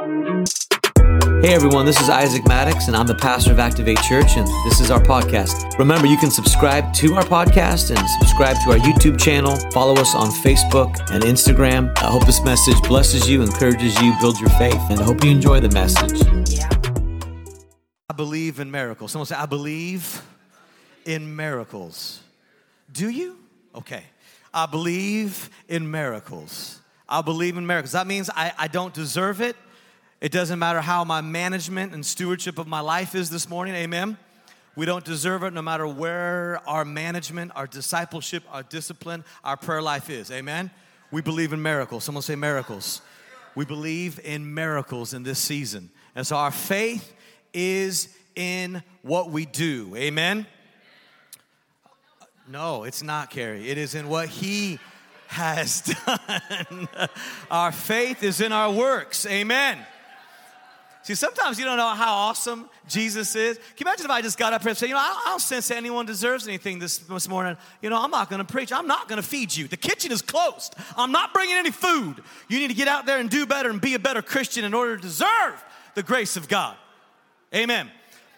Hey everyone, this is Isaac Maddox, and I'm the pastor of Activate Church, and this is our podcast. Remember, you can subscribe to our podcast and subscribe to our YouTube channel. Follow us on Facebook and Instagram. I hope this message blesses you, encourages you, builds your faith, and I hope you enjoy the message. I believe in miracles. Someone say, I believe in miracles. Do you? Okay. I believe in miracles. I believe in miracles. That means I, I don't deserve it. It doesn't matter how my management and stewardship of my life is this morning. Amen. We don't deserve it no matter where our management, our discipleship, our discipline, our prayer life is. Amen. We believe in miracles. Someone say miracles. We believe in miracles in this season. And so our faith is in what we do. Amen. No, it's not, Carrie. It is in what He has done. our faith is in our works. Amen. See, sometimes you don't know how awesome Jesus is. Can you imagine if I just got up here and said, you know, I don't sense anyone deserves anything this, this morning. You know, I'm not going to preach. I'm not going to feed you. The kitchen is closed. I'm not bringing any food. You need to get out there and do better and be a better Christian in order to deserve the grace of God. Amen.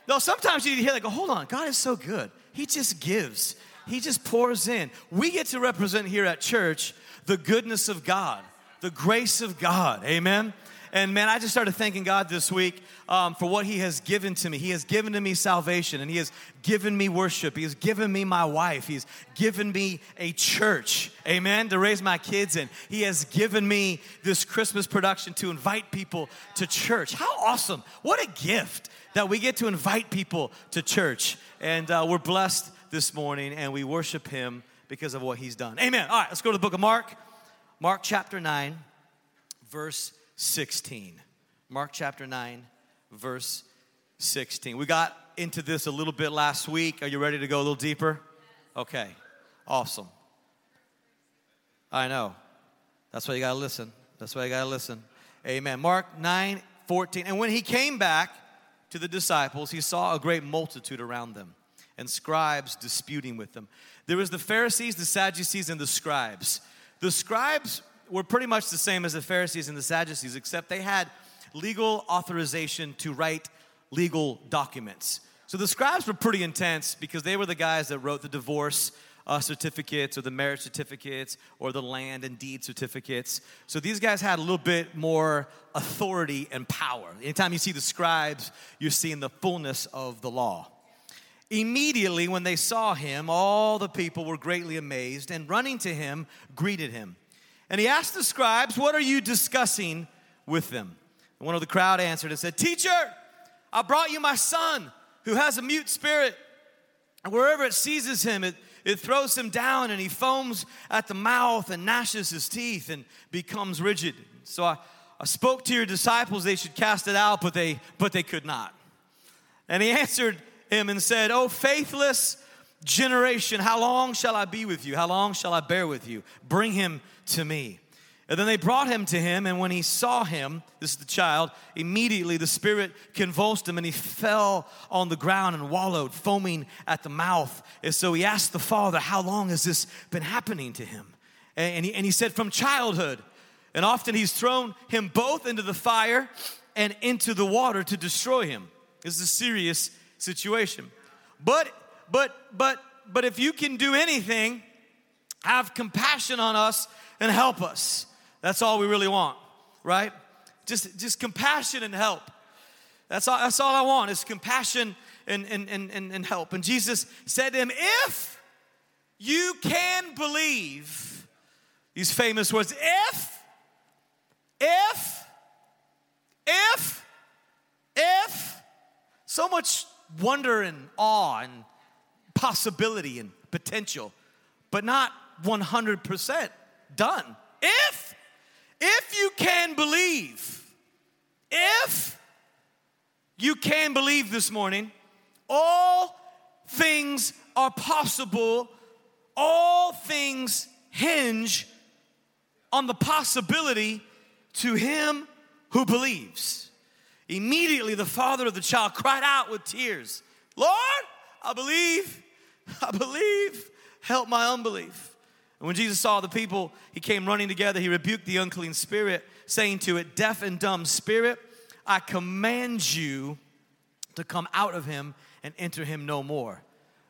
No, sometimes you need to hear, like, hold on, God is so good. He just gives, He just pours in. We get to represent here at church the goodness of God, the grace of God. Amen. And man, I just started thanking God this week um, for what He has given to me. He has given to me salvation, and He has given me worship. He has given me my wife. He's given me a church, amen, to raise my kids in. He has given me this Christmas production to invite people to church. How awesome! What a gift that we get to invite people to church. And uh, we're blessed this morning, and we worship Him because of what He's done. Amen. All right, let's go to the book of Mark. Mark chapter 9, verse 16. Mark chapter 9, verse 16. We got into this a little bit last week. Are you ready to go a little deeper? Okay, awesome. I know. That's why you gotta listen. That's why you gotta listen. Amen. Mark 9, 14. And when he came back to the disciples, he saw a great multitude around them and scribes disputing with them. There was the Pharisees, the Sadducees, and the scribes. The scribes were pretty much the same as the Pharisees and the Sadducees, except they had legal authorization to write legal documents. So the scribes were pretty intense because they were the guys that wrote the divorce uh, certificates or the marriage certificates or the land and deed certificates. So these guys had a little bit more authority and power. Anytime you see the scribes, you're seeing the fullness of the law. Immediately, when they saw him, all the people were greatly amazed and running to him, greeted him. And he asked the scribes, What are you discussing with them? And one of the crowd answered and said, Teacher, I brought you my son who has a mute spirit. And wherever it seizes him, it, it throws him down and he foams at the mouth and gnashes his teeth and becomes rigid. So I, I spoke to your disciples they should cast it out, but they, but they could not. And he answered him and said, Oh, faithless generation, how long shall I be with you? How long shall I bear with you? Bring him to me. And then they brought him to him, and when he saw him, this is the child, immediately the spirit convulsed him, and he fell on the ground and wallowed, foaming at the mouth. And so he asked the father, How long has this been happening to him? And he, and he said, From childhood. And often he's thrown him both into the fire and into the water to destroy him. This is a serious situation. But, but, but, but if you can do anything, have compassion on us and help us. That's all we really want, right? Just, just compassion and help. That's all, that's all I want is compassion and, and, and, and, and help. And Jesus said to him, If you can believe, these famous words, if, if, if, if, so much wonder and awe and possibility and potential, but not 100% done. If, if you can believe, if you can believe this morning, all things are possible, all things hinge on the possibility to him who believes. Immediately, the father of the child cried out with tears, Lord, I believe, I believe, help my unbelief. And when Jesus saw the people, he came running together. He rebuked the unclean spirit, saying to it, Deaf and dumb spirit, I command you to come out of him and enter him no more.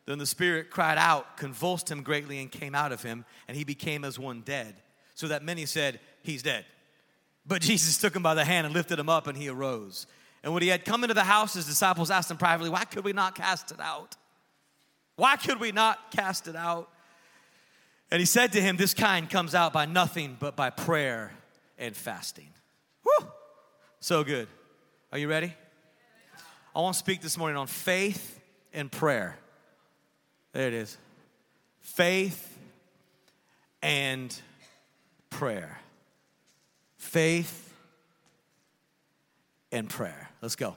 Then the spirit cried out, convulsed him greatly, and came out of him, and he became as one dead. So that many said, He's dead. But Jesus took him by the hand and lifted him up, and he arose. And when he had come into the house, his disciples asked him privately, Why could we not cast it out? Why could we not cast it out? And he said to him, This kind comes out by nothing but by prayer and fasting. Woo! So good. Are you ready? I want to speak this morning on faith and prayer. There it is. Faith and prayer. Faith and prayer. Let's go.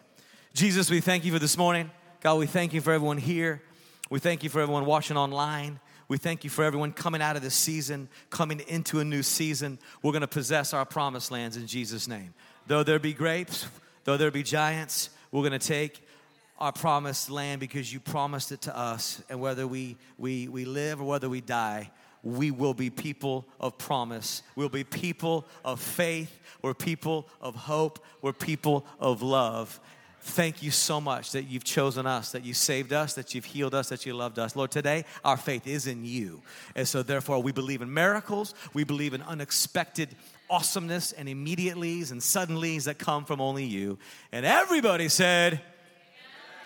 Jesus, we thank you for this morning. God, we thank you for everyone here. We thank you for everyone watching online. We thank you for everyone coming out of this season, coming into a new season. We're going to possess our promised lands in Jesus' name. Though there be grapes, though there be giants, we're going to take our promised land because you promised it to us. And whether we, we, we live or whether we die, we will be people of promise. We'll be people of faith. We're people of hope. We're people of love. Thank you so much that you've chosen us, that you saved us, that you've healed us, that you loved us. Lord, today our faith is in you. And so, therefore, we believe in miracles, we believe in unexpected awesomeness and immediatelys and suddenlies that come from only you. And everybody said,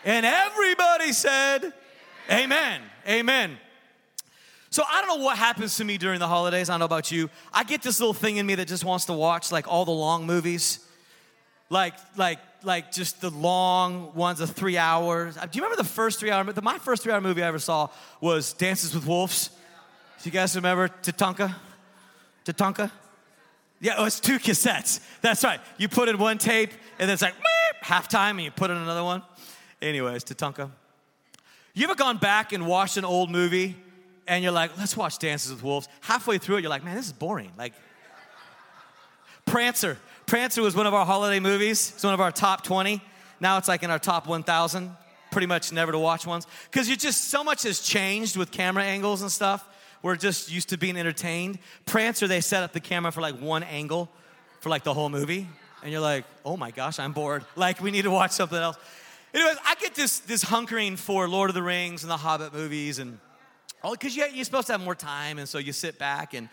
and everybody said, Amen. Amen. So I don't know what happens to me during the holidays. I don't know about you. I get this little thing in me that just wants to watch like all the long movies. Like, like, like just the long ones of three hours. Uh, do you remember the first three hour? My first three hour movie I ever saw was Dances with Wolves. Do you guys remember Tatanka? Tatanka? Yeah, oh, it's two cassettes. That's right. You put in one tape, and then it's like halftime, and you put in another one. Anyways, Tatanka. You ever gone back and watched an old movie and you're like, let's watch Dances with Wolves? Halfway through it, you're like, man, this is boring. Like, Prancer. Prancer was one of our holiday movies. It's one of our top 20. Now it's like in our top 1,000. Pretty much never to watch ones. Because you just, so much has changed with camera angles and stuff. We're just used to being entertained. Prancer, they set up the camera for like one angle for like the whole movie. And you're like, oh my gosh, I'm bored. Like, we need to watch something else. Anyways, I get this this hunkering for Lord of the Rings and the Hobbit movies, and all because you, you're supposed to have more time, and so you sit back. And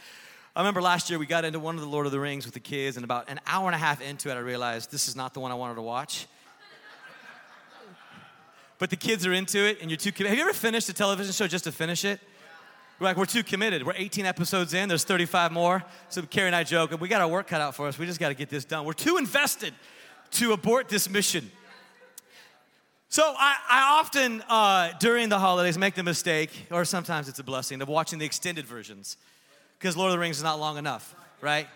I remember last year we got into one of the Lord of the Rings with the kids, and about an hour and a half into it, I realized this is not the one I wanted to watch. but the kids are into it, and you're too. Have you ever finished a television show just to finish it? We're like, we're too committed. We're 18 episodes in, there's 35 more. So Carrie and I joke, and we got our work cut out for us. We just got to get this done. We're too invested to abort this mission. So I, I often, uh, during the holidays, make the mistake, or sometimes it's a blessing, of watching the extended versions, because Lord of the Rings is not long enough, right?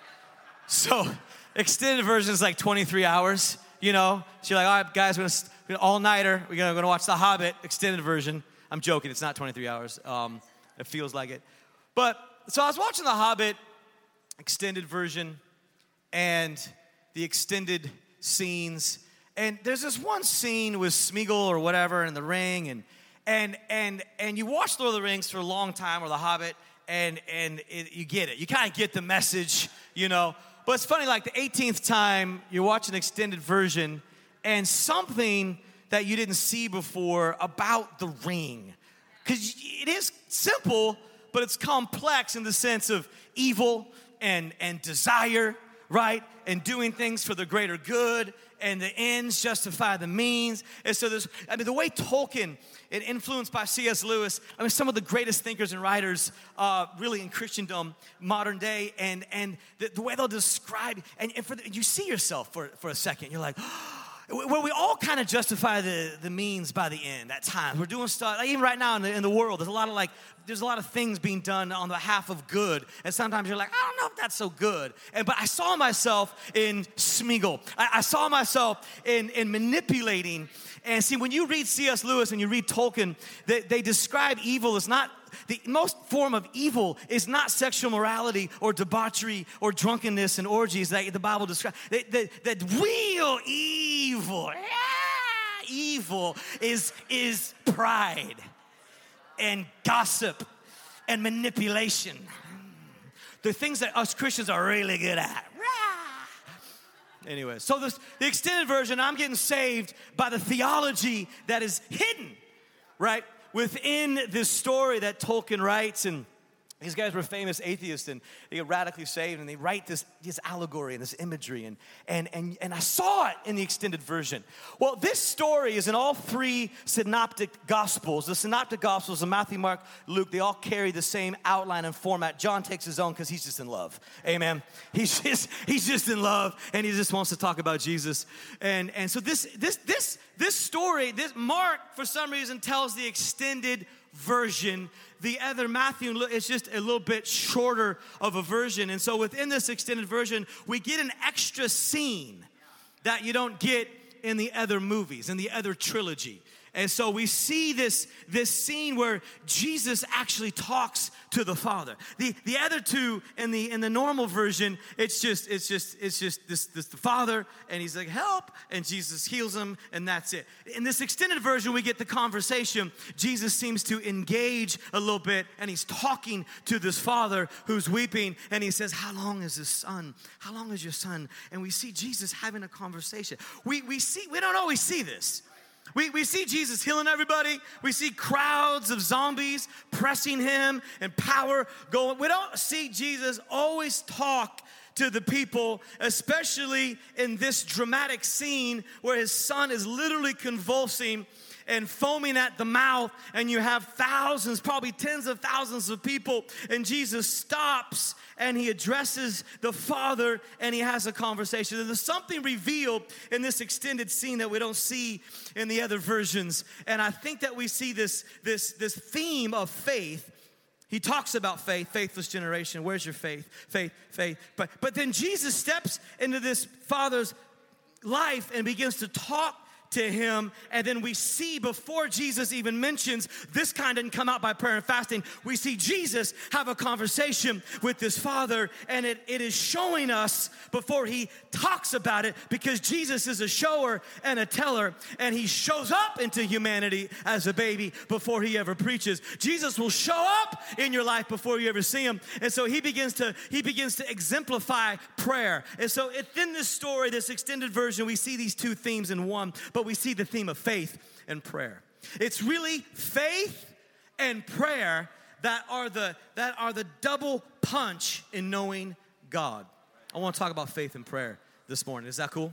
So extended version is like 23 hours, you know? So you're like, all right, guys, we're gonna, all-nighter, we're gonna, we're gonna watch The Hobbit extended version. I'm joking, it's not 23 hours. Um, it feels like it. But, so I was watching The Hobbit extended version, and the extended scenes, and there's this one scene with Smeagol or whatever in the ring, and and and and you watch Lord of the Rings for a long time or The Hobbit, and and it, you get it. You kind of get the message, you know. But it's funny, like the 18th time you watch an extended version, and something that you didn't see before about the ring, because it is simple, but it's complex in the sense of evil and and desire, right, and doing things for the greater good and the ends justify the means. And so there's, I mean, the way Tolkien, and influenced by C.S. Lewis, I mean, some of the greatest thinkers and writers, uh, really in Christendom, modern day, and and the, the way they'll describe, and, and for the, you see yourself for for a second, you're like. where we all kind of justify the, the means by the end at times. We're doing stuff, like even right now in the, in the world, there's a lot of like, there's a lot of things being done on behalf of good. And sometimes you're like, I don't know if that's so good. And but I saw myself in Smeagol. I, I saw myself in, in manipulating. And see, when you read C.S. Lewis and you read Tolkien, they, they describe evil as not the most form of evil is not sexual morality or debauchery or drunkenness and orgies that the Bible describes. That, the, the real evil, yeah, evil is, is pride and gossip and manipulation. The things that us Christians are really good at. Anyway, so this, the extended version, I'm getting saved by the theology that is hidden, right? Within this story that Tolkien writes and these guys were famous atheists and they get radically saved and they write this, this allegory and this imagery and, and, and, and I saw it in the extended version. Well, this story is in all three synoptic gospels. The synoptic gospels of Matthew, Mark, Luke, they all carry the same outline and format. John takes his own because he's just in love. Amen. He's just, he's just in love and he just wants to talk about Jesus. And, and so this, this, this, this story, this Mark, for some reason, tells the extended version the other Matthew is just a little bit shorter of a version. And so within this extended version, we get an extra scene that you don't get in the other movies, in the other trilogy. And so we see this, this scene where Jesus actually talks to the Father. The, the other two in the in the normal version, it's just it's just it's just this, this the Father and he's like help and Jesus heals him and that's it. In this extended version, we get the conversation. Jesus seems to engage a little bit and he's talking to this father who's weeping and he says, How long is his son? How long is your son? And we see Jesus having a conversation. We we see we don't always see this. We, we see Jesus healing everybody. We see crowds of zombies pressing him and power going. We don't see Jesus always talk to the people, especially in this dramatic scene where his son is literally convulsing and foaming at the mouth, and you have thousands, probably tens of thousands of people, and Jesus stops and he addresses the Father and he has a conversation. And there's something revealed in this extended scene that we don't see in the other versions. And I think that we see this, this, this theme of faith. He talks about faith, faithless generation. Where's your faith? Faith, faith. But, but then Jesus steps into this father's life and begins to talk to him. And then we see before Jesus even mentions this kind didn't come out by prayer and fasting, we see Jesus have a conversation with his father. And it, it is showing us before he talks about it because Jesus is a shower and a teller. And he shows up into humanity as a baby before he ever preaches. Jesus will show up in your life before you ever see him. And so he begins to, he begins to exemplify prayer. And so within this story, this extended version, we see these two themes in one. But but we see the theme of faith and prayer. It's really faith and prayer that are the that are the double punch in knowing God. I want to talk about faith and prayer this morning. Is that cool?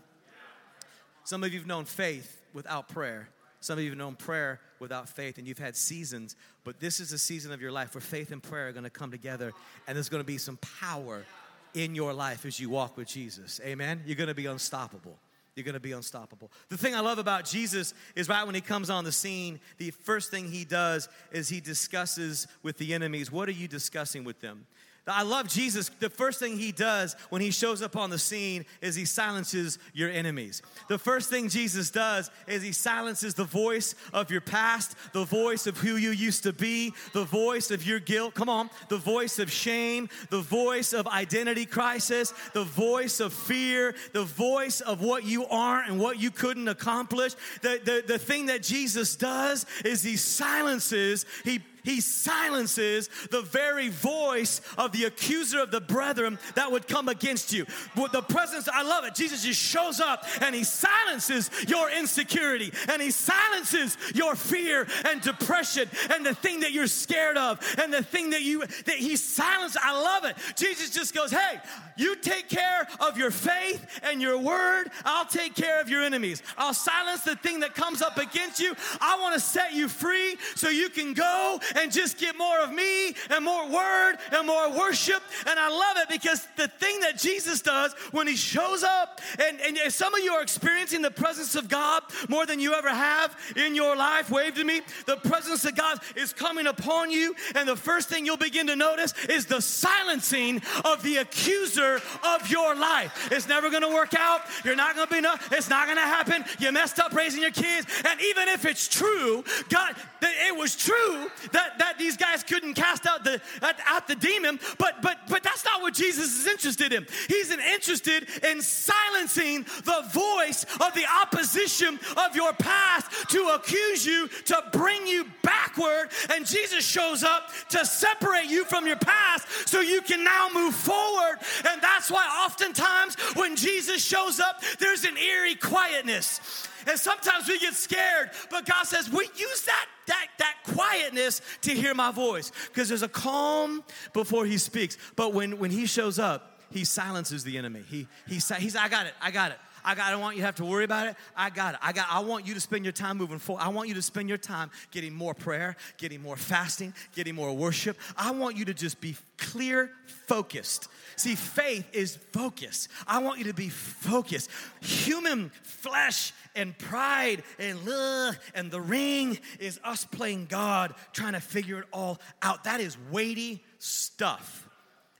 Some of you have known faith without prayer. Some of you have known prayer without faith, and you've had seasons, but this is a season of your life where faith and prayer are gonna come together, and there's gonna be some power in your life as you walk with Jesus. Amen? You're gonna be unstoppable you're to be unstoppable. The thing I love about Jesus is right when he comes on the scene, the first thing he does is he discusses with the enemies. What are you discussing with them? I love Jesus. The first thing he does when he shows up on the scene is he silences your enemies. The first thing Jesus does is he silences the voice of your past, the voice of who you used to be, the voice of your guilt. Come on, the voice of shame, the voice of identity crisis, the voice of fear, the voice of what you aren't and what you couldn't accomplish. The, the, the thing that Jesus does is he silences, he he silences the very voice of the accuser of the brethren that would come against you. With the presence, I love it. Jesus just shows up and he silences your insecurity and he silences your fear and depression and the thing that you're scared of and the thing that you that he silences. I love it. Jesus just goes, "Hey, you take care of your faith and your word. I'll take care of your enemies. I'll silence the thing that comes up against you. I want to set you free so you can go and just get more of me and more word and more worship. And I love it because the thing that Jesus does when he shows up, and, and some of you are experiencing the presence of God more than you ever have in your life. Wave to me. The presence of God is coming upon you, and the first thing you'll begin to notice is the silencing of the accuser of your life. It's never gonna work out. You're not gonna be enough. It's not gonna happen. You messed up raising your kids. And even if it's true, God, it was true that that, these guys couldn't cast out the, out the demon, but, but, but that's not what Jesus is interested in. He's interested in silencing the voice of the opposition of your past to accuse you, to bring you backward, and Jesus shows up to separate you from your past so you can now move forward. And that's why oftentimes when Jesus shows up, there's an eerie quietness. And sometimes we get scared, but God says, we use that, that, that quietness to hear my voice. Because there's a calm before he speaks. But when, when he shows up, he silences the enemy. He, he, he's, I got it, I got it. I, got, I don't want you to have to worry about it. I got it. I got. I want you to spend your time moving forward. I want you to spend your time getting more prayer, getting more fasting, getting more worship. I want you to just be clear, focused. See, faith is focus. I want you to be focused. Human flesh and pride and ugh, and the ring is us playing God, trying to figure it all out. That is weighty stuff,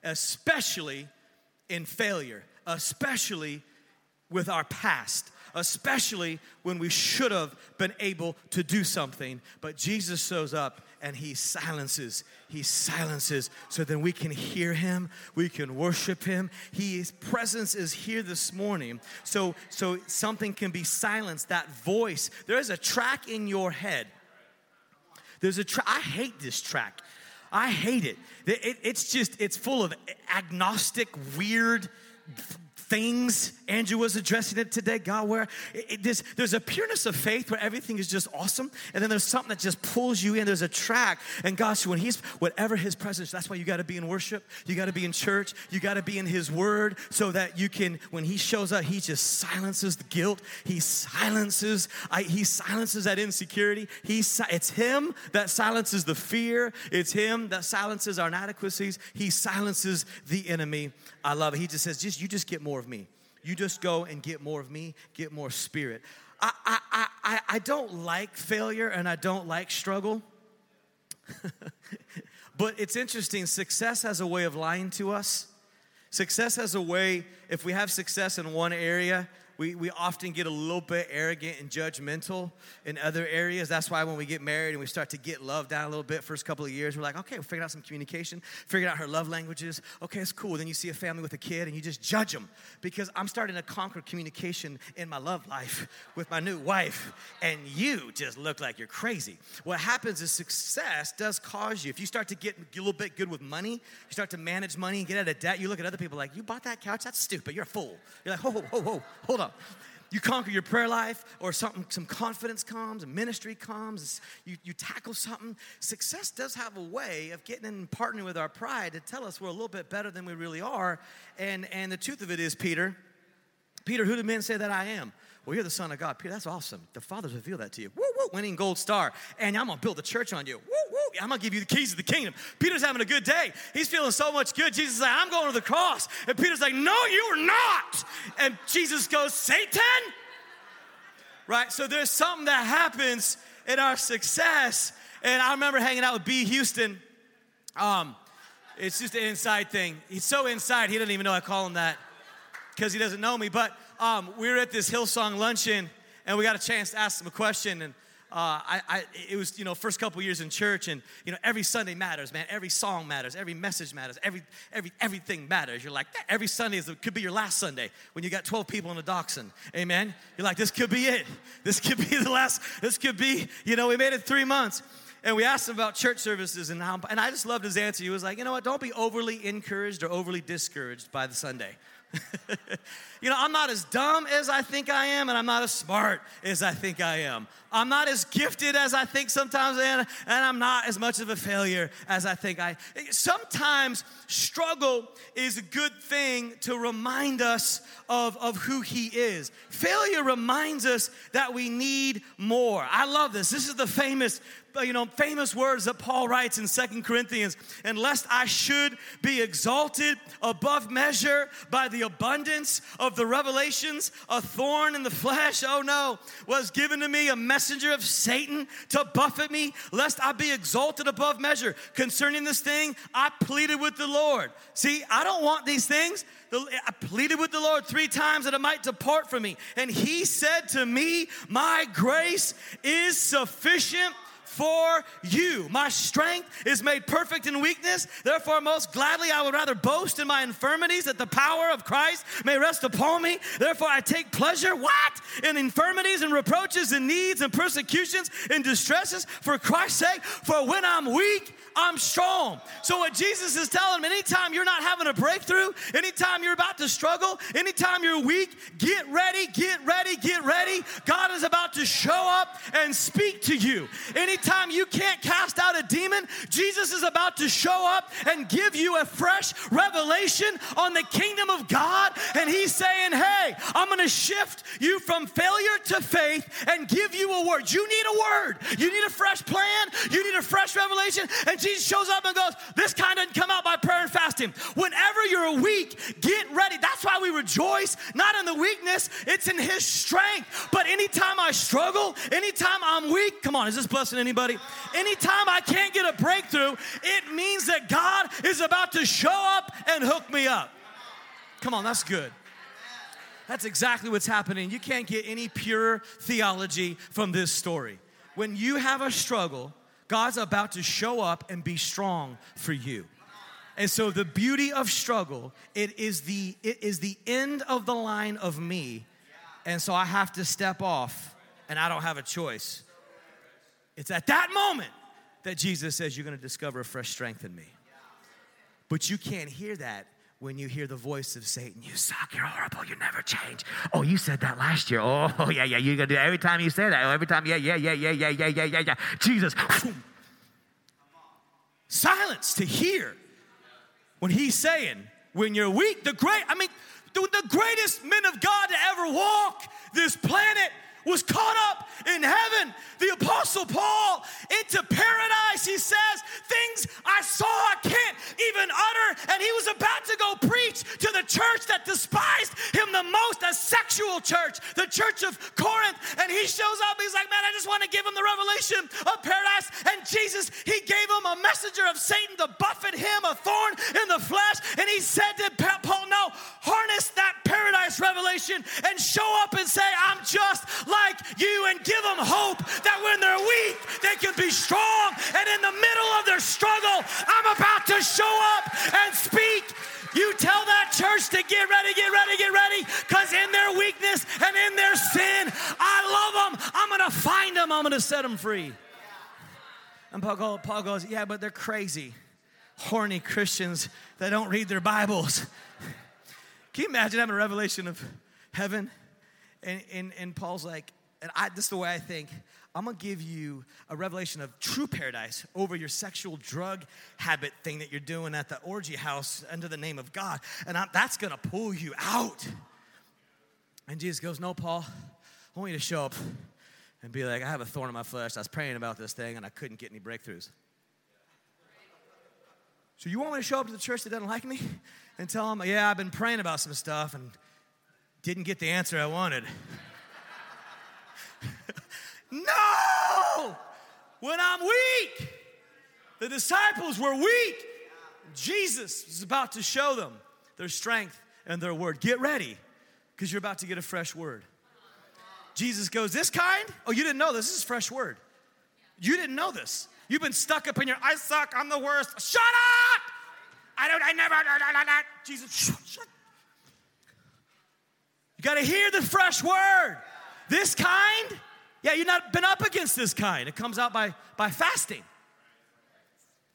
especially in failure, especially with our past, especially when we should have been able to do something. But Jesus shows up and he silences. He silences so then we can hear him, we can worship him. His presence is here this morning. So so something can be silenced, that voice. There is a track in your head. There's a. I hate this track. I hate it. it, it it's just, it's full of agnostic, weird things. Andrew was addressing it today. God, where it, it, there's, there's a pureness of faith where everything is just awesome, and then there's something that just pulls you in. There's a track, and gosh, when He's whatever His presence, that's why you got to be in worship. You got to be in church. You got to be in His Word, so that you can. When He shows up, He just silences the guilt. He silences. I, he silences that insecurity. He it's Him that silences the fear. It's Him that silences our inadequacies. He silences the enemy. I love it. He just says, just you just get more of me. You just go and get more of me, get more spirit. I, I, I, I don't like failure and I don't like struggle. but it's interesting, success has a way of lying to us. Success has a way, if we have success in one area, we, we often get a little bit arrogant and judgmental in other areas. That's why when we get married and we start to get love down a little bit, first couple of years, we're like, okay, we figured out some communication, figured out her love languages. Okay, it's cool. Then you see a family with a kid and you just judge them because I'm starting to conquer communication in my love life with my new wife, and you just look like you're crazy. What happens is success does cause you, if you start to get a little bit good with money, you start to manage money and get out of debt, you look at other people like, you bought that couch? That's stupid. You're a fool. You're like, ho, ho, ho, ho, hold on up. You conquer your prayer life, or something, some confidence comes, a ministry comes, you, you tackle something. Success does have a way of getting in and partnering with our pride to tell us we're a little bit better than we really are. And, and the truth of it is, Peter, Peter, who do men say that I am? Well, you're the Son of God. Peter, that's awesome. The Father's revealed that to you. Woo, woo, winning gold star. And I'm going to build a church on you. Woo, woo. I'm going to give you the keys of the kingdom. Peter's having a good day. He's feeling so much good. Jesus is like, I'm going to the cross. And Peter's like, No, you are not. And Jesus goes, Satan? Right? So there's something that happens in our success. And I remember hanging out with B. Houston. Um, it's just an inside thing. He's so inside, he doesn't even know I call him that because he doesn't know me. But um, we were at this Hillsong luncheon, and we got a chance to ask him a question. And uh, I, I, it was, you know, first couple years in church, and you know, every Sunday matters, man. Every song matters, every message matters, every, every, everything matters. You're like, every Sunday is, could be your last Sunday when you got 12 people in a dachshund. Amen. You're like, this could be it. This could be the last. This could be, you know, we made it three months. And we asked him about church services and how, and I just loved his answer. He was like, you know what? Don't be overly encouraged or overly discouraged by the Sunday. you know, I'm not as dumb as I think I am, and I'm not as smart as I think I am. I'm not as gifted as I think sometimes am, and I'm not as much of a failure as I think I. Sometimes struggle is a good thing to remind us of, of who He is. Failure reminds us that we need more. I love this. This is the famous Uh, you know, famous words that Paul writes in Second Corinthians, and lest I should be exalted above measure by the abundance of the revelations, a thorn in the flesh, oh no, was given to me a messenger of Satan to buffet me, lest I be exalted above measure. Concerning this thing, I pleaded with the Lord. See, I don't want these things. I pleaded with the Lord three times that it might depart from me. And he said to me, My grace is sufficient for you. My strength is made perfect in weakness. Therefore, most gladly, I would rather boast in my infirmities that the power of Christ may rest upon me. Therefore, I take pleasure, what? In infirmities and reproaches and needs and persecutions and distresses for Christ's sake. For when I'm weak, I'm strong. So, what Jesus is telling him, anytime you're not having a breakthrough, anytime you're about to struggle, anytime you're weak, get ready, get ready, get ready. God is about to show up and speak to you. Anytime you can't cast out a demon, Jesus is about to show up and give you a fresh revelation on the kingdom of God. And He's saying, Hey, I'm gonna shift you from failure to faith and give you a word. You need a word, you need a fresh plan, you need a fresh revelation. And Jesus shows up and goes, This kind doesn't come out by prayer and fasting. Whenever you're weak, get ready. That's why we rejoice, not in the weakness, it's in His strength. But anytime I struggle, anytime I'm weak, come on, is this blessing anybody? Anytime I can't get a breakthrough, it means that God is about to show up and hook me up. Come on, that's good. That's exactly what's happening. You can't get any pure theology from this story. When you have a struggle, God's about to show up and be strong for you. And so the beauty of struggle, it is the it is the end of the line of me. And so I have to step off and I don't have a choice. It's at that moment that Jesus says you're to discover a fresh strength in me. But you can't hear that when you hear the voice of Satan, you suck, you're horrible, you never change. Oh, you said that last year. Oh, yeah, yeah, you're gonna do that every time you say that. Every time, yeah, yeah, yeah, yeah, yeah, yeah, yeah, yeah, yeah. Jesus. Silence to hear when he's saying, when you're weak, the great, I mean, the greatest men of God to ever walk this planet was caught up in heaven. The Apostle Paul into paradise, he says, Things I saw I can't even utter. And he was about to go preach to the church that despised him the a sexual church, the church of Corinth. And he shows up, he's like, Man, I just want to give him the revelation of paradise. And Jesus, he gave him a messenger of Satan to buffet him, a thorn in the flesh. And he said to Paul, No, harness that paradise revelation and show up and say, I'm just like you and give them hope that when they're weak, they can be strong. And in the middle of their struggle, I'm about to show up and speak. You tell that church to get ready, get ready, get ready, because in their weakness and in their sin, I love them. I'm going to find them, I'm going to set them free. And Paul, goes, Yeah, but they're crazy, horny Christians that don't read their Bibles. Can you imagine having a revelation of heaven? And, and, and Paul's like, and I, this is the way I think. I'm gonna give you a revelation of true paradise over your sexual drug habit thing that you're doing at the orgy house under the name of God. And I, that's gonna pull you out. And Jesus goes, No, Paul, I want you to show up and be like, I have a thorn in my flesh. I was praying about this thing and I couldn't get any breakthroughs. So you want me to show up to the church that doesn't like me and tell them, Yeah, I've been praying about some stuff and didn't get the answer I wanted. No! When I'm weak, the disciples were weak. Jesus is about to show them their strength and their word. Get ready, because you're about to get a fresh word. Jesus goes, This kind? Oh, you didn't know this. This is fresh word. You didn't know this. You've been stuck up in your, I suck, I'm the worst. Shut up! I don't, I never, I, I, I, Jesus, shut, shut you got to hear the fresh word. This kind, yeah, you've not been up against this kind. It comes out by, by fasting.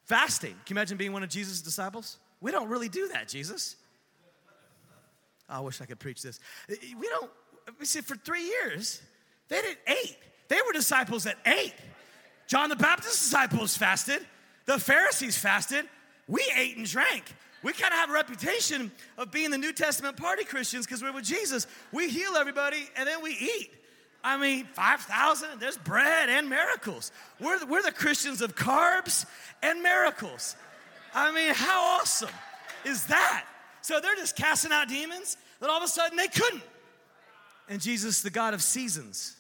Fasting. Can you imagine being one of Jesus' disciples? We don't really do that, Jesus. I wish I could preach this. We don't, we see, for three years, they didn't eat. They were disciples that ate. John the Baptist's disciples fasted. The Pharisees fasted. We ate and drank we kind of have a reputation of being the New Testament party Christians because we're with Jesus. We heal everybody and then we eat. I mean, 5,000, there's bread and miracles. We're, we're the Christians of carbs and miracles. I mean, how awesome is that? So they're just casting out demons, then all of a sudden they couldn't. And Jesus, the God of seasons,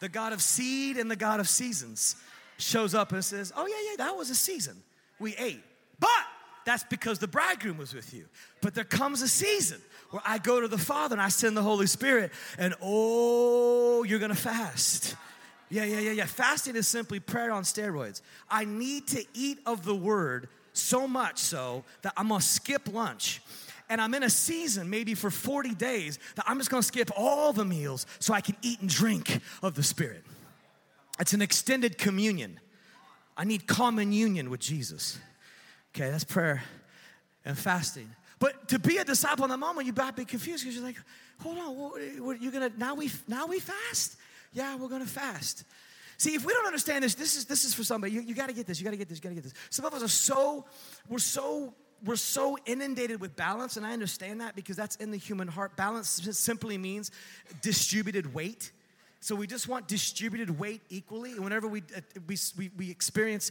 the God of seed and the God of seasons, shows up and says, Oh, yeah, yeah, that was a season. We ate. But that's because the bridegroom was with you. But there comes a season where I go to the Father and I send the Holy Spirit, and oh, you're gonna fast. Yeah, yeah, yeah, yeah. Fasting is simply prayer on steroids. I need to eat of the word so much so that I'm gonna skip lunch. And I'm in a season, maybe for 40 days, that I'm just gonna skip all the meals so I can eat and drink of the Spirit. It's an extended communion. I need common union with Jesus. Okay, that's prayer and fasting. But to be a disciple in the moment, you might be confused because you're like, hold on, what, you're gonna now we now we fast? Yeah, we're gonna fast. See, if we don't understand this, this is this is for somebody. You, you got to get this. You got to get this. You got to get this. Some of us are so we're so we're so inundated with balance, and I understand that because that's in the human heart. Balance simply means distributed weight. So we just want distributed weight equally. And whenever uh, we, we, we experience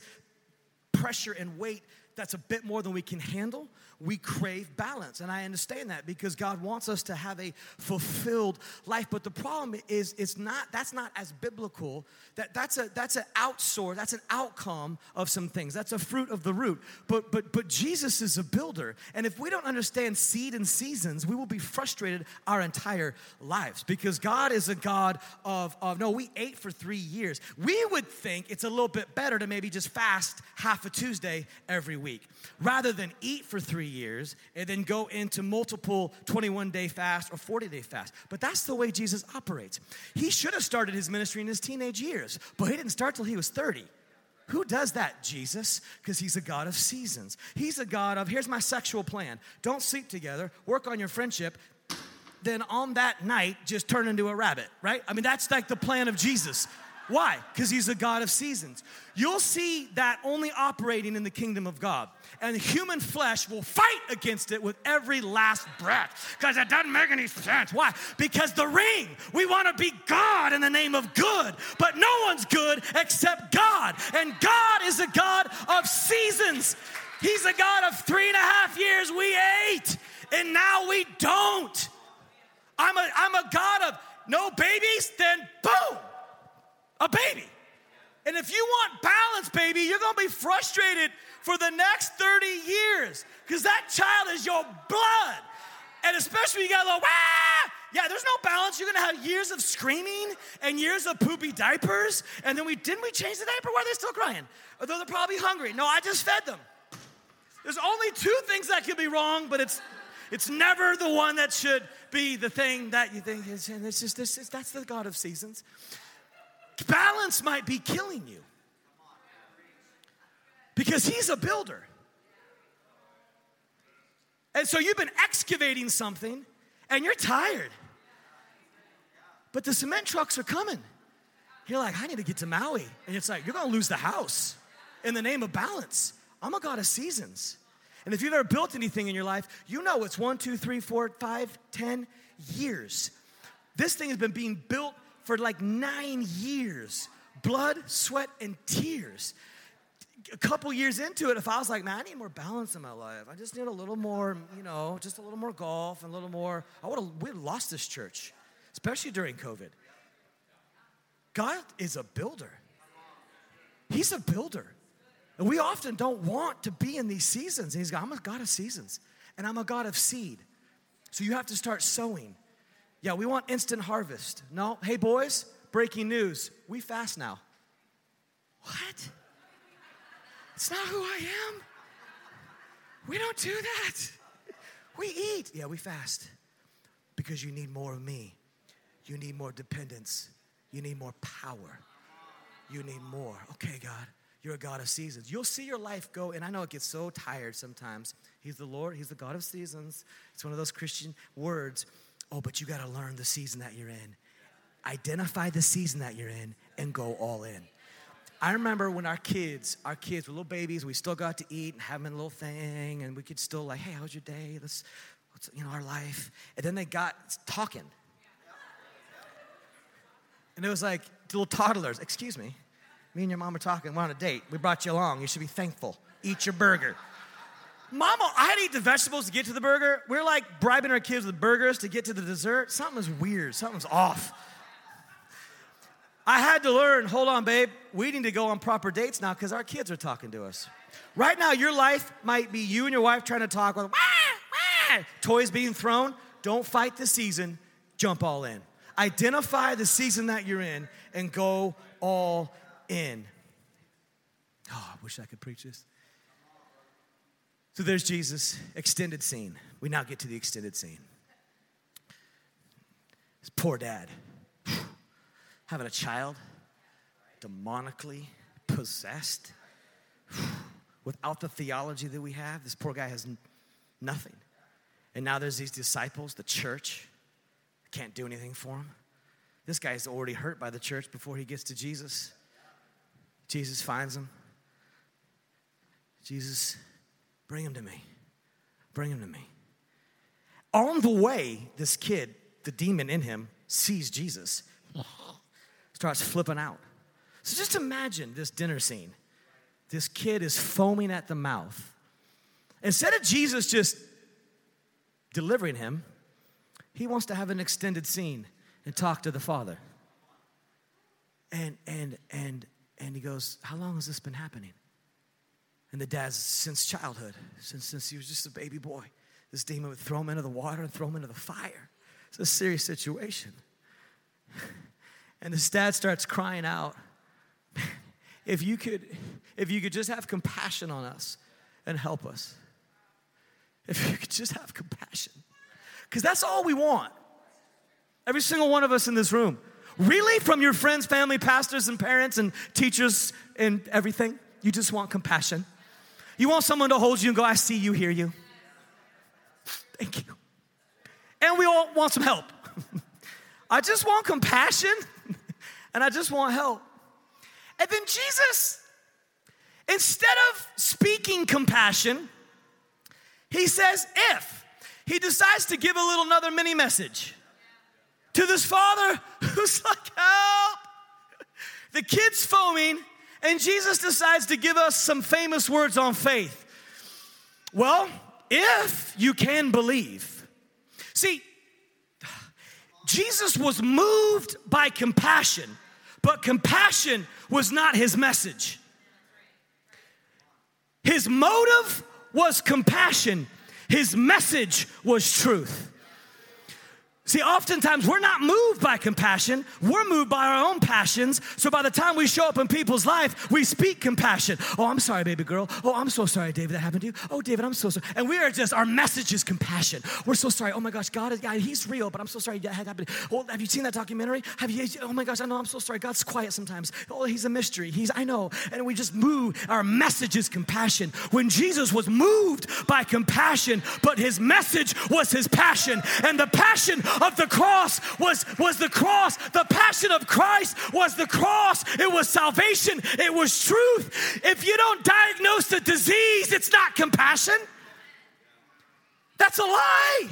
pressure and weight that's a bit more than we can handle, we crave balance. And I understand that because God wants us to have a fulfilled life. But the problem is it's not that's not as biblical. That that's a that's an outsource, that's an outcome of some things. That's a fruit of the root. But but but Jesus is a builder. And if we don't understand seed and seasons, we will be frustrated our entire lives because God is a God of, of no, we ate for three years. We would think it's a little bit better to maybe just fast half a Tuesday every week rather than eat for three years and then go into multiple 21 day fast or 40 day fast. But that's the way Jesus operates. He should have started his ministry in his teenage years, but he didn't start till he was 30. Who does that? Jesus, because he's a God of seasons. He's a God of, here's my sexual plan. Don't sleep together, work on your friendship, then on that night, just turn into a rabbit, right? I mean, that's like the plan of Jesus. Why? Because he's a God of seasons. You'll see that only operating in the kingdom of God. And human flesh will fight against it with every last breath. Because it doesn't make any sense. Why? Because the ring, we want to be God in the name of good, but no one's good except God. And God is a God of seasons. He's a God of three and a half years we ate, and now we don't. I'm a, I'm a God of no babies, then boom a baby. And if you want balance, baby, you're gonna be frustrated for the next 30 years because that child is your blood. And especially you got a little, ah! Yeah, there's no balance. You're gonna have years of screaming and years of poopy diapers. And then we didn't we change the diaper? Why are they still crying? Although they're probably hungry. No, I just fed them. There's only two things that could be wrong, but it's it's never the one that should be the thing that you think is. And it's just this. Is that's the God of seasons balance might be killing you. Because he's a builder. And so you've been excavating something and you're tired. But the cement trucks are coming. You're like, I need to get to Maui. And it's like, you're gonna lose the house in the name of balance. I'm a God of seasons. And if you've ever built anything in your life, you know it's one, two, three, four, five, ten years. This thing has been being built for like nine years blood, sweat, and tears. A couple years into it, if I was like, man, I need more balance in my life. I just need a little more, you know, just a little more golf and a little more. I would have we lost this church, especially during COVID. God is a builder. He's a builder. And we often don't want to be in these seasons. And he's I'm a God of seasons, and I'm a God of seed. So you have to start sowing. Yeah, we want instant harvest. No, hey boys, breaking news. We fast now. What? It's not who I am. We don't do that. We eat. Yeah, we fast because you need more of me. You need more dependence. You need more power. You need more. Okay, God, you're a God of seasons. You'll see your life go, and I know it gets so tired sometimes. He's the Lord, He's the God of seasons. It's one of those Christian words. Oh, but you got to learn the season that you're in. Identify the season that you're in and go all in. I remember when our kids, our kids were little babies, we still got to eat and have them a little thing, and we could still like, hey, how's your day? Let's, what's you know, our life. And then they got talking. And it was like little toddlers, excuse me, me and your mom are talking, we're on a date. We brought you along. You should be thankful. Eat your burger. Mama, I had to eat the vegetables to get to the burger. We're like bribing our kids with burgers to get to the dessert. Something was weird. Something's off. I had to learn, hold on, babe, we need to go on proper dates now because our kids are talking to us. Right now, your life might be you and your wife trying to talk with wah, wah, toys being thrown. Don't fight the season, jump all in. Identify the season that you're in and go all in. Oh, I wish I could preach this. So there's Jesus, extended scene. We now get to the extended scene. His poor dad, having a child, demonically possessed, without the theology that we have. This poor guy has nothing. And now there's these disciples, the church, can't do anything for him. This guy's already hurt by the church before he gets to Jesus. Jesus finds him. Jesus Bring him to me. Bring him to me. On the way, this kid, the demon in him, sees Jesus, starts flipping out. So just imagine this dinner scene. This kid is foaming at the mouth. Instead of Jesus just delivering him, he wants to have an extended scene and talk to the father. And and and and he goes, How long has this been happening? And the dad's since childhood, since, since he was just a baby boy, this demon would throw him into the water and throw him into the fire. It's a serious situation. And this dad starts crying out, if you could, if you could just have compassion on us and help us. If you could just have compassion. Because that's all we want. Every single one of us in this room. Really? From your friends, family, pastors, and parents, and teachers, and everything? You just want compassion. You want someone to hold you and go, I see you, hear you. Thank you. And we all want some help. I just want compassion and I just want help. And then Jesus, instead of speaking compassion, he says, if he decides to give a little another mini message to this father who's like, help. The kid's foaming and Jesus decides to give us some famous words on faith. Well, if you can believe. See, Jesus was moved by compassion, but compassion was not his message. His motive was compassion, his message was truth. See, oftentimes we're not moved by compassion, we're moved by our own passions. So by the time we show up in people's life, we speak compassion. Oh, I'm sorry, baby girl. Oh, I'm so sorry, David, that happened to you. Oh, David, I'm so sorry. And we are just, our message is compassion. We're so sorry. Oh my gosh, God is, God, He's real, but I'm so sorry that happened. Oh, have you seen that documentary? Have you, oh my gosh, I know, I'm so sorry. God's quiet sometimes. Oh, He's a mystery. He's, I know. And we just move, our message is compassion. When Jesus was moved by compassion, but His message was His passion. And the passion of the cross was, was the cross. The passion of Christ was the cross. It was salvation. It was truth. If you don't diagnose the disease, it's not compassion. That's a lie.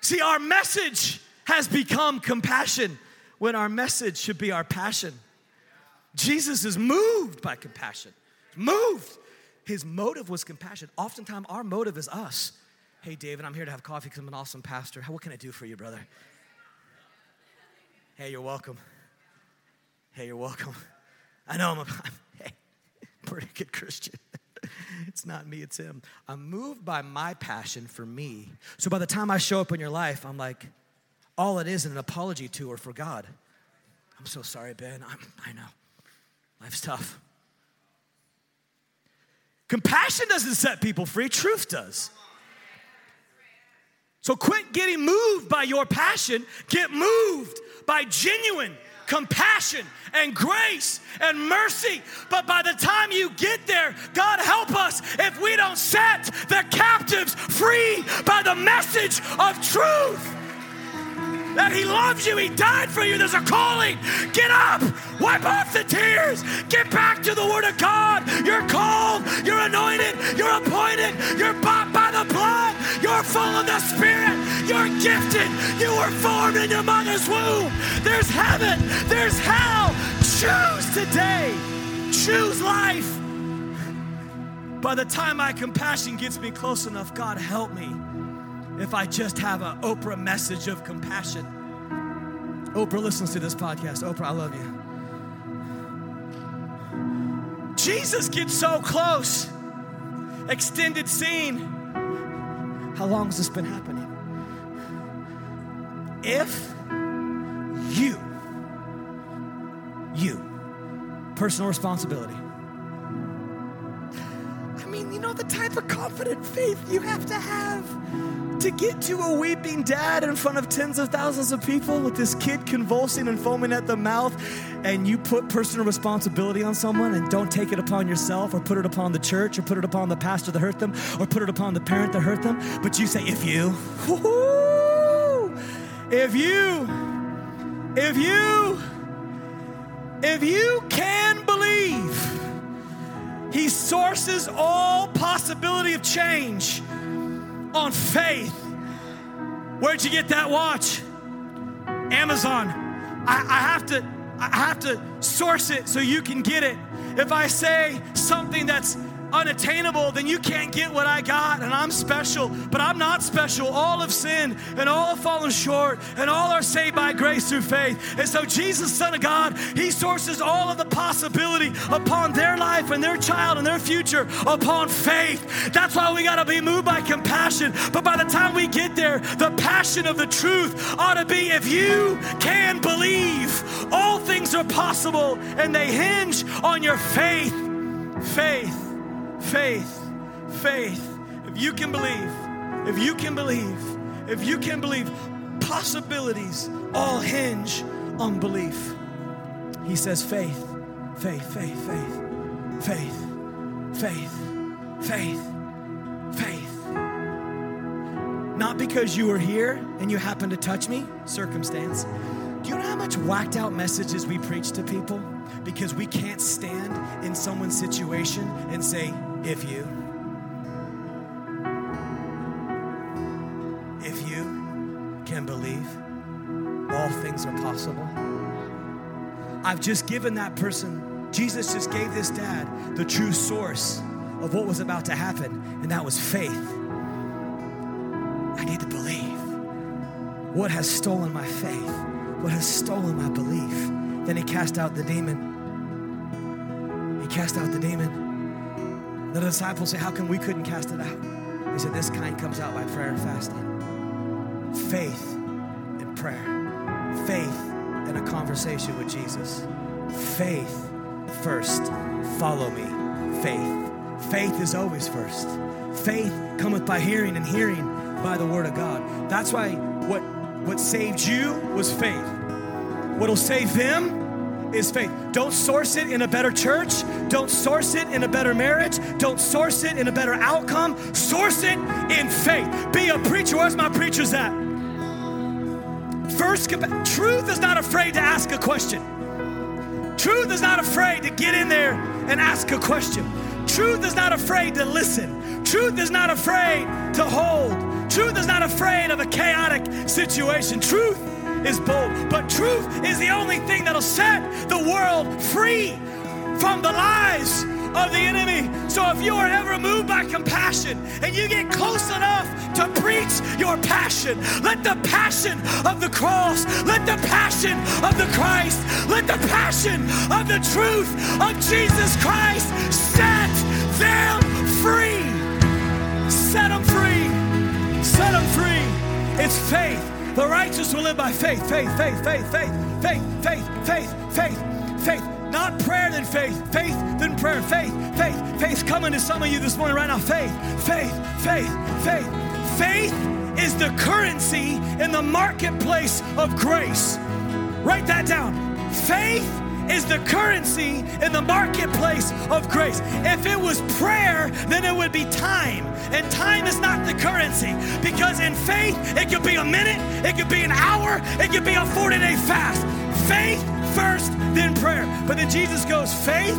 See, our message has become compassion when our message should be our passion. Jesus is moved by compassion. Moved. His motive was compassion. Oftentimes, our motive is us. Hey, David, I'm here to have coffee because I'm an awesome pastor. What can I do for you, brother? Hey, you're welcome. Hey, you're welcome. I know I'm a hey, pretty good Christian. it's not me, it's him. I'm moved by my passion for me. So by the time I show up in your life, I'm like, all it is is an apology to or for God. I'm so sorry, Ben. I'm, I know. Life's tough. Compassion doesn't set people free, truth does. So quit getting moved by your passion, get moved by genuine compassion and grace and mercy. But by the time you get there, God help us if we don't set the captives free by the message of truth that He loves you, He died for you. There's a calling. Get up, wipe off the tears, get back to the Word of God. You're called, you're anointed, you're appointed, you're bought by the blood, you're full of the Spirit, you're gifted, you were formed in your mother's womb. There's heaven, there's hell. Choose today, choose life. By the time my compassion gets me close enough, God help me if I just have an Oprah message of compassion. Oprah listens to this podcast. Oprah, I love you. Jesus gets so close. Extended scene. How long has this been happening? If you, you, personal responsibility. I mean, you know the type of confident faith you have to have to get to a weeping dad in front of tens of thousands of people with this kid convulsing and foaming at the mouth, and you put personal responsibility on someone and don't take it upon yourself or put it upon the church or put it upon the pastor that hurt them or put it upon the parent that hurt them, but you say, if you, if you, if you, if you can believe, he sources all possibility of change on faith. Where'd you get that watch? Amazon. I, I have to I have to source it so you can get it. If I say something that's unattainable, then you can't get what I got, and I'm special, but I'm not special. All have sinned, and all have fallen short, and all are saved by grace through faith. And so, Jesus, Son of God, He sources all of the possibility upon their life and their child and their future upon faith. That's why we got to be moved by compassion. But by the time we get there, the passion of the truth ought to be if you can believe, all things are possible, and they hinge on your faith. Faith faith, faith. If you can believe, if you can believe, if you can believe, possibilities all hinge on belief. He says faith, faith, faith, faith, faith, faith, faith, faith. Not because you were here and you happened to touch me, circumstance. Do you know how much whacked out messages we preach to people? Because we can't stand in someone's situation and say, if you, if you can believe, all things are possible. I've just given that person, Jesus just gave this dad the true source of what was about to happen, and that was faith. I need to believe. What has stolen my faith? What has stolen my belief? Then he cast out the demon. Cast out the demon. The disciples say, How come we couldn't cast it out? He said, This kind comes out by prayer and fasting. Faith and prayer. Faith and a conversation with Jesus. Faith first. Follow me. Faith. Faith is always first. Faith cometh by hearing, and hearing by the word of God. That's why what, what saved you was faith. What'll save them is faith. Don't source it in a better church. Don't source it in a better marriage. Don't source it in a better outcome. Source it in faith. Be a preacher. Where's my preachers at? First, truth is not afraid to ask a question. Truth is not afraid to get in there and ask a question. Truth is not afraid to listen. Truth is not afraid to hold. Truth is not afraid of a chaotic situation. Truth is bold. But truth is the only thing that'll set the world free from the lies of the enemy. So if you are ever moved by compassion and you get close enough to preach your passion, let the passion of the cross, let the passion of the Christ, let the passion of the truth of Jesus Christ set them free. Set them free. Set them free. It's faith. The righteous will live by faith, faith, faith, faith, faith, faith, faith, faith, faith, faith. Not prayer then faith, faith then prayer, faith, faith, faith. Coming to some of you this morning right now. Faith, faith, faith, faith. Faith is the currency in the marketplace of grace. Write that down. Faith is the currency in the marketplace of grace. If it was prayer, then it would be time. And time is not the currency because in faith, it could be a minute, it could be an hour, it could be a 40 day fast. Faith first, then prayer. But then Jesus goes faith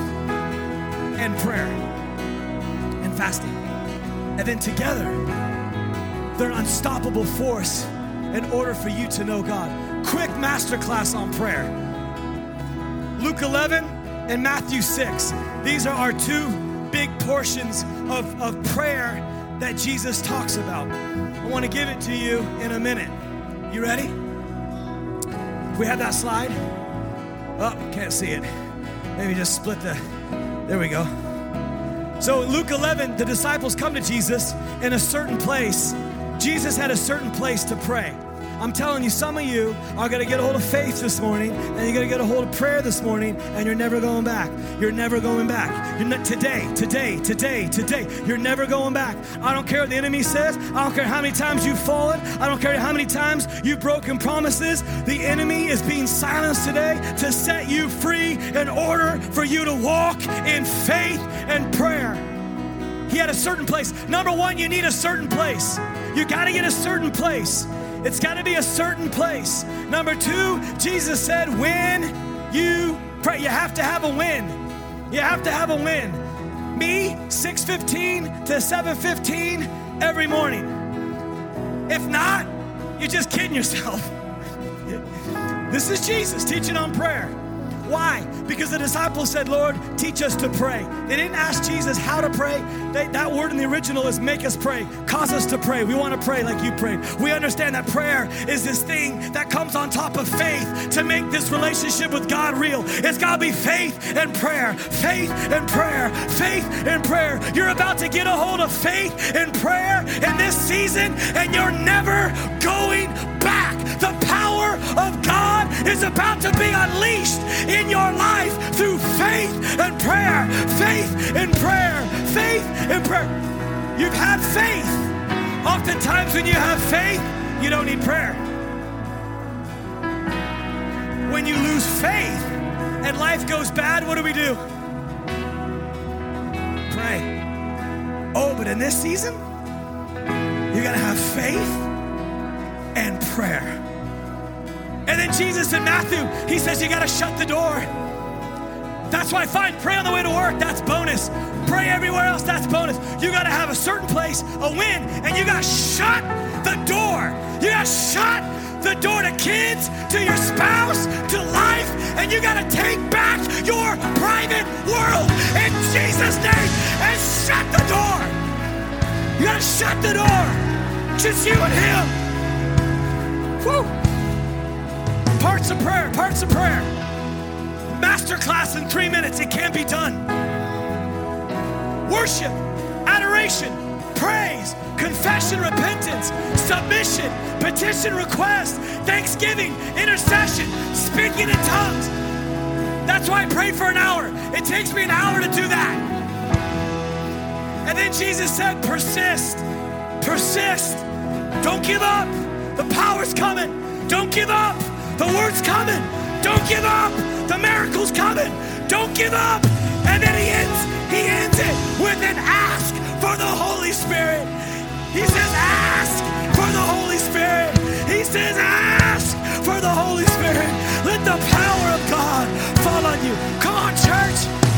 and prayer and fasting. And then together, they're an unstoppable force in order for you to know God. Quick masterclass on prayer. Luke 11 and Matthew 6. These are our two big portions of, of prayer that Jesus talks about. I want to give it to you in a minute. You ready? We have that slide? Oh, can't see it. Maybe just split the. There we go. So, Luke 11, the disciples come to Jesus in a certain place. Jesus had a certain place to pray. I'm telling you, some of you are going to get a hold of faith this morning, and you're going to get a hold of prayer this morning, and you're never going back. You're never going back. You're not, today, today, today, today. You're never going back. I don't care what the enemy says. I don't care how many times you've fallen. I don't care how many times you've broken promises. The enemy is being silenced today to set you free in order for you to walk in faith and prayer. He had a certain place. Number one, you need a certain place. You got to get a certain place. It's got to be a certain place. Number two, Jesus said, when you pray, you have to have a win. You have to have a win. Me, 6:15 to 7:15 every morning. If not, you're just kidding yourself. this is Jesus teaching on prayer. Why? Because the disciples said, Lord, teach us to pray. They didn't ask Jesus how to pray. They, that word in the original is make us pray, cause us to pray. We want to pray like you prayed. We understand that prayer is this thing that comes on top of faith to make this relationship with God real. It's got to be faith and prayer, faith and prayer, faith and prayer. You're about to get a hold of faith and prayer in this season, and you're never going back. Of God is about to be unleashed in your life through faith and prayer. Faith and prayer. Faith and prayer. You've had faith. Oftentimes, when you have faith, you don't need prayer. When you lose faith and life goes bad, what do we do? Pray. Oh, but in this season, you're going to have faith and prayer. And then Jesus in Matthew, he says you got to shut the door. That's why fine, pray on the way to work, that's bonus. Pray everywhere else, that's bonus. You got to have a certain place, a win, and you got to shut the door. You got to shut the door to kids, to your spouse, to life, and you got to take back your private world in Jesus' name and shut the door. You got to shut the door. Just you and him. Whew. Parts of prayer, parts of prayer. Masterclass in three minutes. It can't be done. Worship, adoration, praise, confession, repentance, submission, petition, request, thanksgiving, intercession, speaking in tongues. That's why I prayed for an hour. It takes me an hour to do that. And then Jesus said, persist, persist. Don't give up. The power's coming. Don't give up. The word's coming. Don't give up. The miracle's coming. Don't give up. And then he ends, he ends it with an ask for the Holy Spirit. He says, ask for the Holy Spirit. He says, ask for the Holy Spirit. Let the power of God fall on you. Come on, church.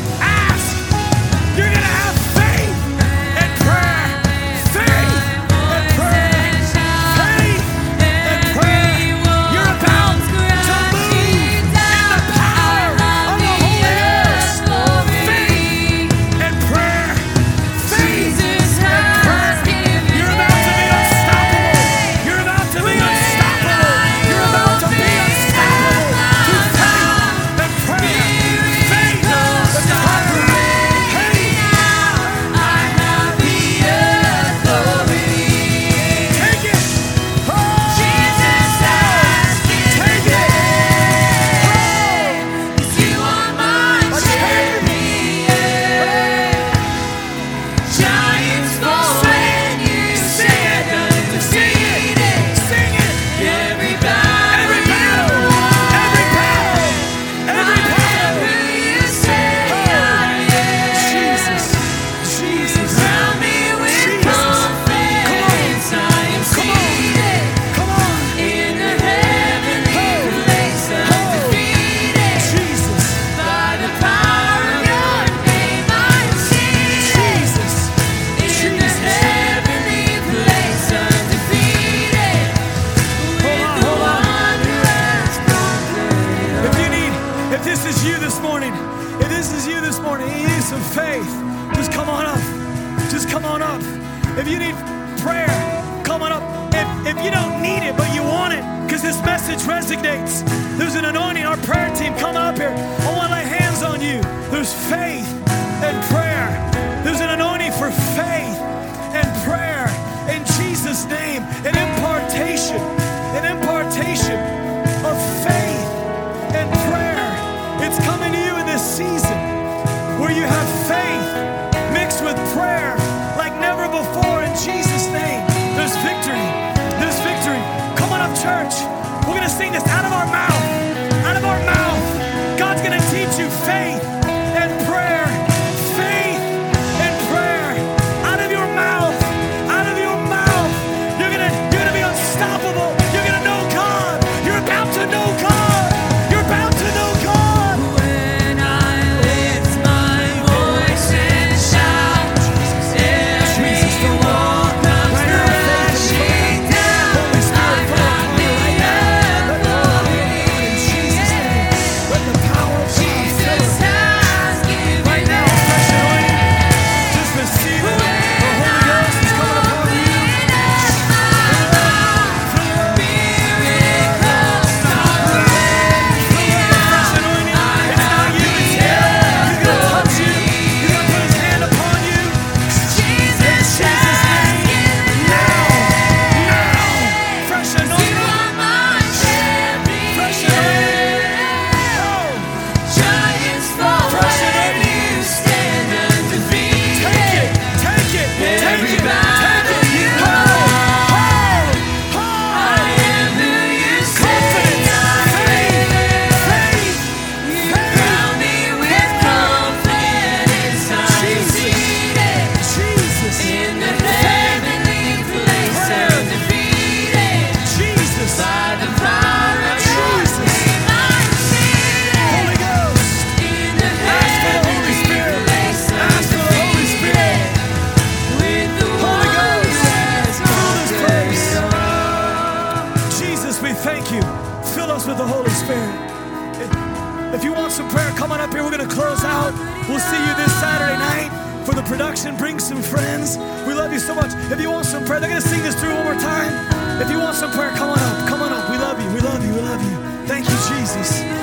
We'll see you this Saturday night for the production. Bring some friends. We love you so much. If you want some prayer, they're going to sing this through one more time. If you want some prayer, come on up. Come on up. We love you. We love you. We love you. Thank you, Jesus.